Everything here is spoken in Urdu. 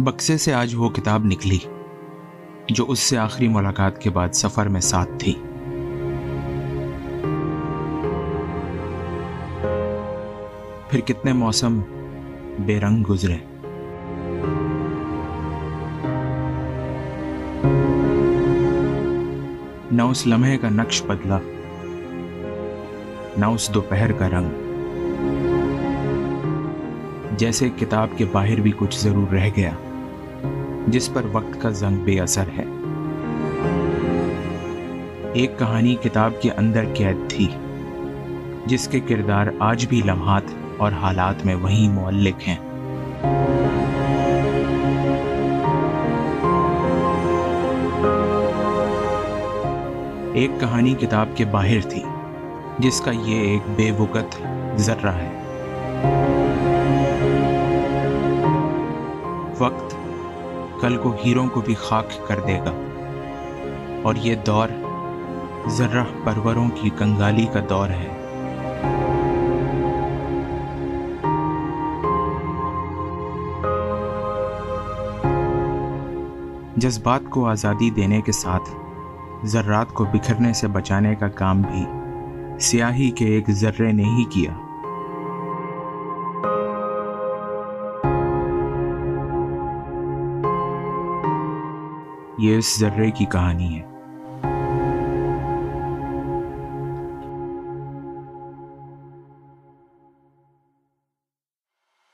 بکسے سے آج وہ کتاب نکلی، جو اس سے آخری ملاقات کے بعد سفر میں ساتھ تھی۔ پھر کتنے موسم بے رنگ گزرے۔ نہ اس لمحے کا نقش بدلا، نہ اس دوپہر کا رنگ۔ جیسے کتاب کے باہر بھی کچھ ضرور رہ گیا۔ جس پر وقت کا زنگ بے اثر ہے۔ ایک کہانی کتاب کے اندر قید تھی، جس کے کردار آج بھی لمحات اور حالات میں وہی معلق ہیں۔ ایک کہانی کتاب کے باہر تھی، جس کا یہ ایک بے وقت ذرہ ہے۔ وقت کل کو ہیروں کو بھی خاک کر دے گا۔ اور یہ دور ذرہ پروروں کی کنگالی کا دور ہے۔ جذبات کو آزادی دینے کے ساتھ ذرات کو بکھرنے سے بچانے کا کام بھی سیاہی کے ایک ذرے نے ہی کیا۔ یہ اس ذرے کی کہانی ہے۔